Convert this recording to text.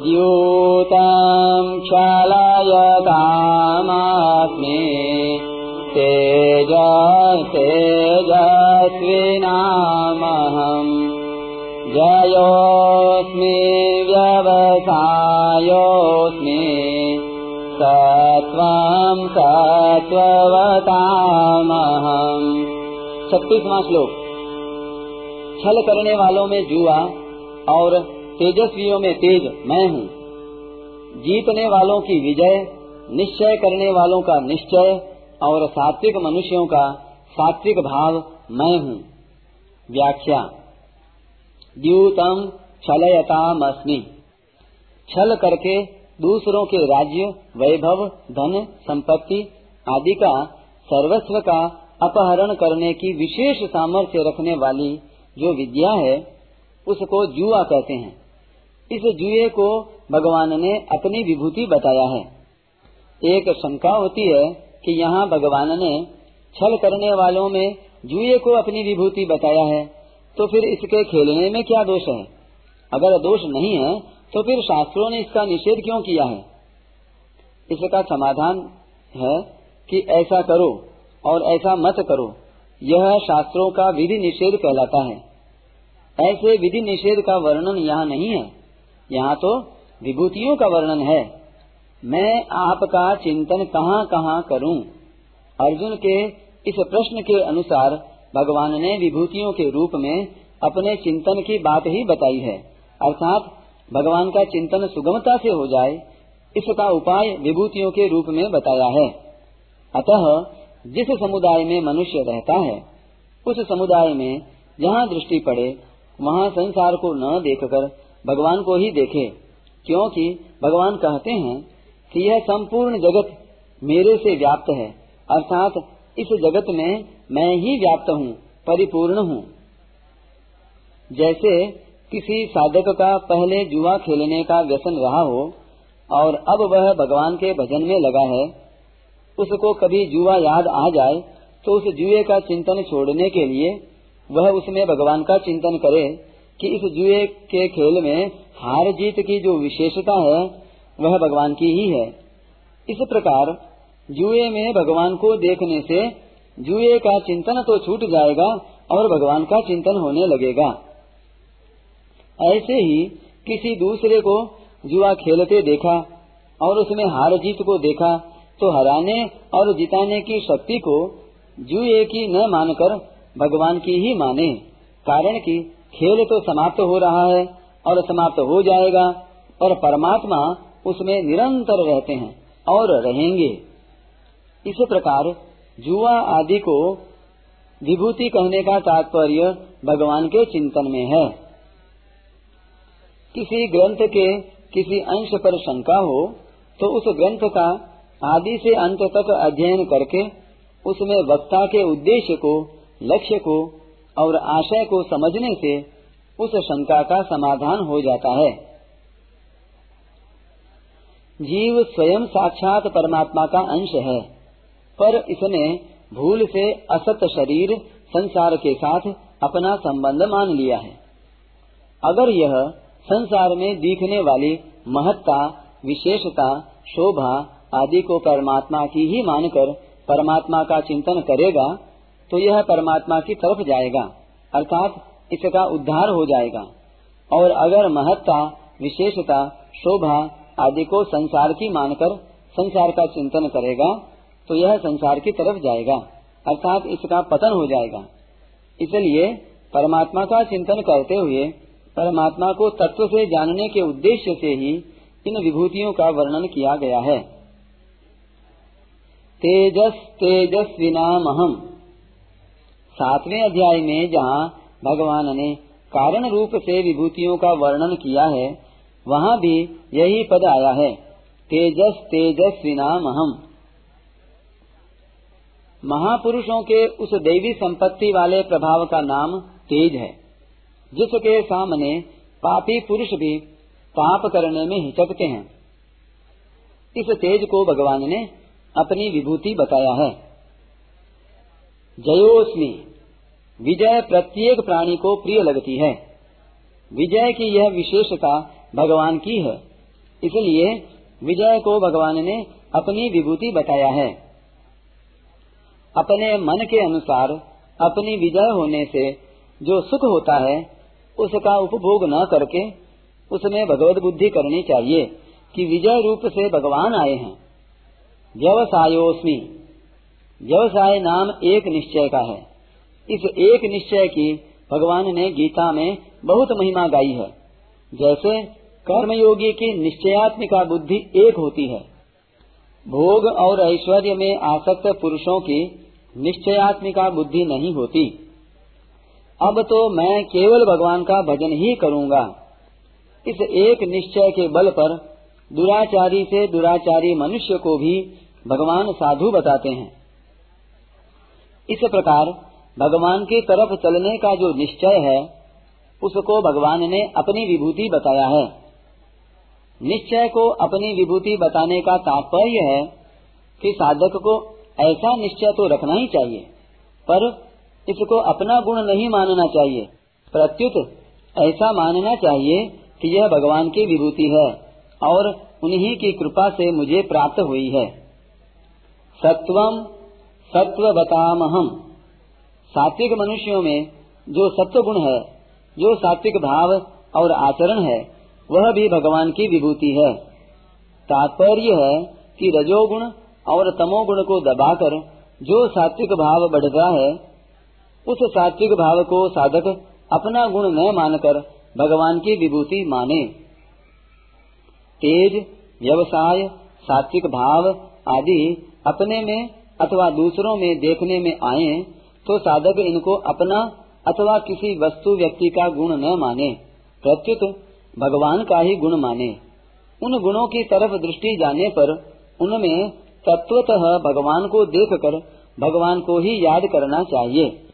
क्षालयतामास्मि तेज तेजस्विनामहम् जयोऽस्मि व्यवसायोऽस्मि सत्त्वम् सत्त्ववतामहम् छत्तीसवां श्लोक छल करने वालों में जुआ और तेजस्वियों में तेज मैं हूँ। जीतने वालों की विजय, निश्चय करने वालों का निश्चय और सात्विक मनुष्यों का सात्विक भाव मैं हूँ। व्याख्या। द्यूतम छलयतामस्मि। छल करके दूसरों के राज्य, वैभव, धन, संपत्ति आदि का सर्वस्व का अपहरण करने की विशेष सामर्थ्य रखने वाली जो विद्या है, उसको जुआ कहते हैं। इस जुए को भगवान ने अपनी विभूति बताया है। एक शंका होती है कि यहाँ भगवान ने छल करने वालों में जुए को अपनी विभूति बताया है तो फिर इसके खेलने में क्या दोष है? अगर दोष नहीं है तो फिर शास्त्रों ने इसका निषेध क्यों किया है? इसका समाधान है कि ऐसा करो और ऐसा मत करो। यह शास्त्रों का विधि निषेध कहलाता है। ऐसे विधि निषेध का वर्णन यहाँ नहीं है। यहाँ तो विभूतियों का वर्णन है। मैं आपका चिंतन कहाँ कहाँ करूँ? अर्जुन के इस प्रश्न के अनुसार भगवान ने विभूतियों के रूप में अपने चिंतन की बात ही बताई है। अर्थात भगवान का चिंतन सुगमता से हो जाए, इसका उपाय विभूतियों के रूप में बताया है। अतः जिस समुदाय में मनुष्य रहता है, उस समुदाय में जहाँ दृष्टि पड़े, वहाँ संसार को न देखकर भगवान को ही देखे, क्योंकि भगवान कहते हैं कि यह संपूर्ण जगत मेरे से व्याप्त है, अर्थात इस जगत में मैं ही व्याप्त हूँ, परिपूर्ण हूँ। जैसे किसी साधक का पहले जुआ खेलने का व्यसन रहा हो, और अब वह भगवान के भजन में लगा है, उसको कभी जुआ याद आ जाए तो उस जुए का चिंतन छोड़ने के लिए वह उसमें भगवान का चिंतन करे कि इस जुए के खेल में हार जीत की जो विशेषता है, वह भगवान की ही है। इस प्रकार, जुए में भगवान को देखने से जुए का चिंतन तो छूट जाएगा और भगवान का चिंतन होने लगेगा। ऐसे ही किसी दूसरे को जुआ खेलते देखा और उसमें हार जीत को देखा तो हराने और जिताने की शक्ति को जुए की न मानकर भगवान की ही माने। कारण कि खेल तो समाप्त हो रहा है और समाप्त हो जाएगा और परमात्मा उसमें निरंतर रहते हैं और रहेंगे। इस प्रकार जुआ आदि को विभूति कहने का तात्पर्य भगवान के चिंतन में है। किसी ग्रंथ के किसी अंश पर शंका हो तो उस ग्रंथ का आदि से अंत तक अध्ययन करके उसमें वक्ता के उद्देश्य को, लक्ष्य को और आशय को समझने से उस शंका का समाधान हो जाता है। जीव स्वयं साक्षात परमात्मा का अंश है, पर इसने भूल से असत शरीर संसार के साथ अपना संबंध मान लिया है। अगर यह संसार में दिखने वाली महत्ता, विशेषता, शोभा आदि को परमात्मा की ही मानकर परमात्मा का चिंतन करेगा तो यह परमात्मा की तरफ़ जाएगा, अर्थात इसका उद्धार हो जाएगा। और अगर महत्ता, विशेषता, शोभा आदि को संसार की मानकर संसार का चिंतन करेगा तो यह संसार की तरफ़ जाएगा, अर्थात इसका पतन हो जाएगा। इसलिए परमात्मा का चिंतन करते हुए परमात्मा को तत्व से जानने के उद्देश्य से ही इन विभूतियों का वर्णन किया गया है। तेजस तेजस्विनाम हम सातवें अध्याय में जहाँ भगवान ने कारण रूप से विभूतियों का वर्णन किया है, वहाँ भी यही पद आया है, तेजस तेजस्विनाम हम महापुरुषों के उस देवी संपत्ति वाले प्रभाव का नाम तेज है, जिसके सामने पापी पुरुष भी पाप करने में हिचकते हैं। इस तेज को भगवान ने अपनी विभूति बताया है। जयोस्मी। विजय प्रत्येक प्राणी को प्रिय लगती है। विजय की यह विशेषता भगवान की है। इसलिए विजय को भगवान ने अपनी विभूति बताया है। अपने मन के अनुसार अपनी विजय होने से जो सुख होता है, उसका उपभोग न करके उसमें भगवत बुद्धि करनी चाहिए कि विजय रूप से भगवान आए हैं। व्यवसायोस्मी। व्यवसाय नाम एक निश्चय का है। इस एक निश्चय की भगवान ने गीता में बहुत महिमा गाई है। जैसे कर्मयोगी की निश्चयात्मिका बुद्धि एक होती है। भोग और ऐश्वर्य में आसक्त पुरुषों की निश्चयात्मिका बुद्धि नहीं होती। अब तो मैं केवल भगवान का भजन ही करूँगा। इस एक निश्चय के बल पर दुराचारी से दुराचारी मनुष्य को भी भगवान साधु बताते हैं। इस प्रकार भगवान की तरफ़ चलने का जो निश्चय है, उसको भगवान ने अपनी विभूति बताया है। निश्चय को अपनी विभूति बताने का तात्पर्य है कि साधक को ऐसा निश्चय तो रखना ही चाहिए, पर इसको अपना गुण नहीं मानना चाहिए। प्रत्युत ऐसा मानना चाहिए कि यह भगवान की विभूति है और उन्हीं की कृपा से मुझे प्राप्त हुई है। सत्वम सत्व बताम हम सात्विक मनुष्यों में जो सत्व गुण है, जो सात्विक भाव और आचरण है, वह भी भगवान की विभूति है। तात्पर्य है कि रजोगुण और तमोगुण को दबाकर जो सात्विक भाव बढ़ता है, उस सात्विक भाव को साधक अपना गुण न मानकर भगवान की विभूति माने। तेज, व्यवसाय, सात्विक भाव आदि अपने में अथवा दूसरों में देखने में आए तो साधक इनको अपना अथवा किसी वस्तु व्यक्ति का गुण न माने, प्रत्युत भगवान का ही गुण माने। उन गुणों की तरफ़ दृष्टि जाने पर उनमें तत्वतः भगवान को देखकर भगवान को ही याद करना चाहिए।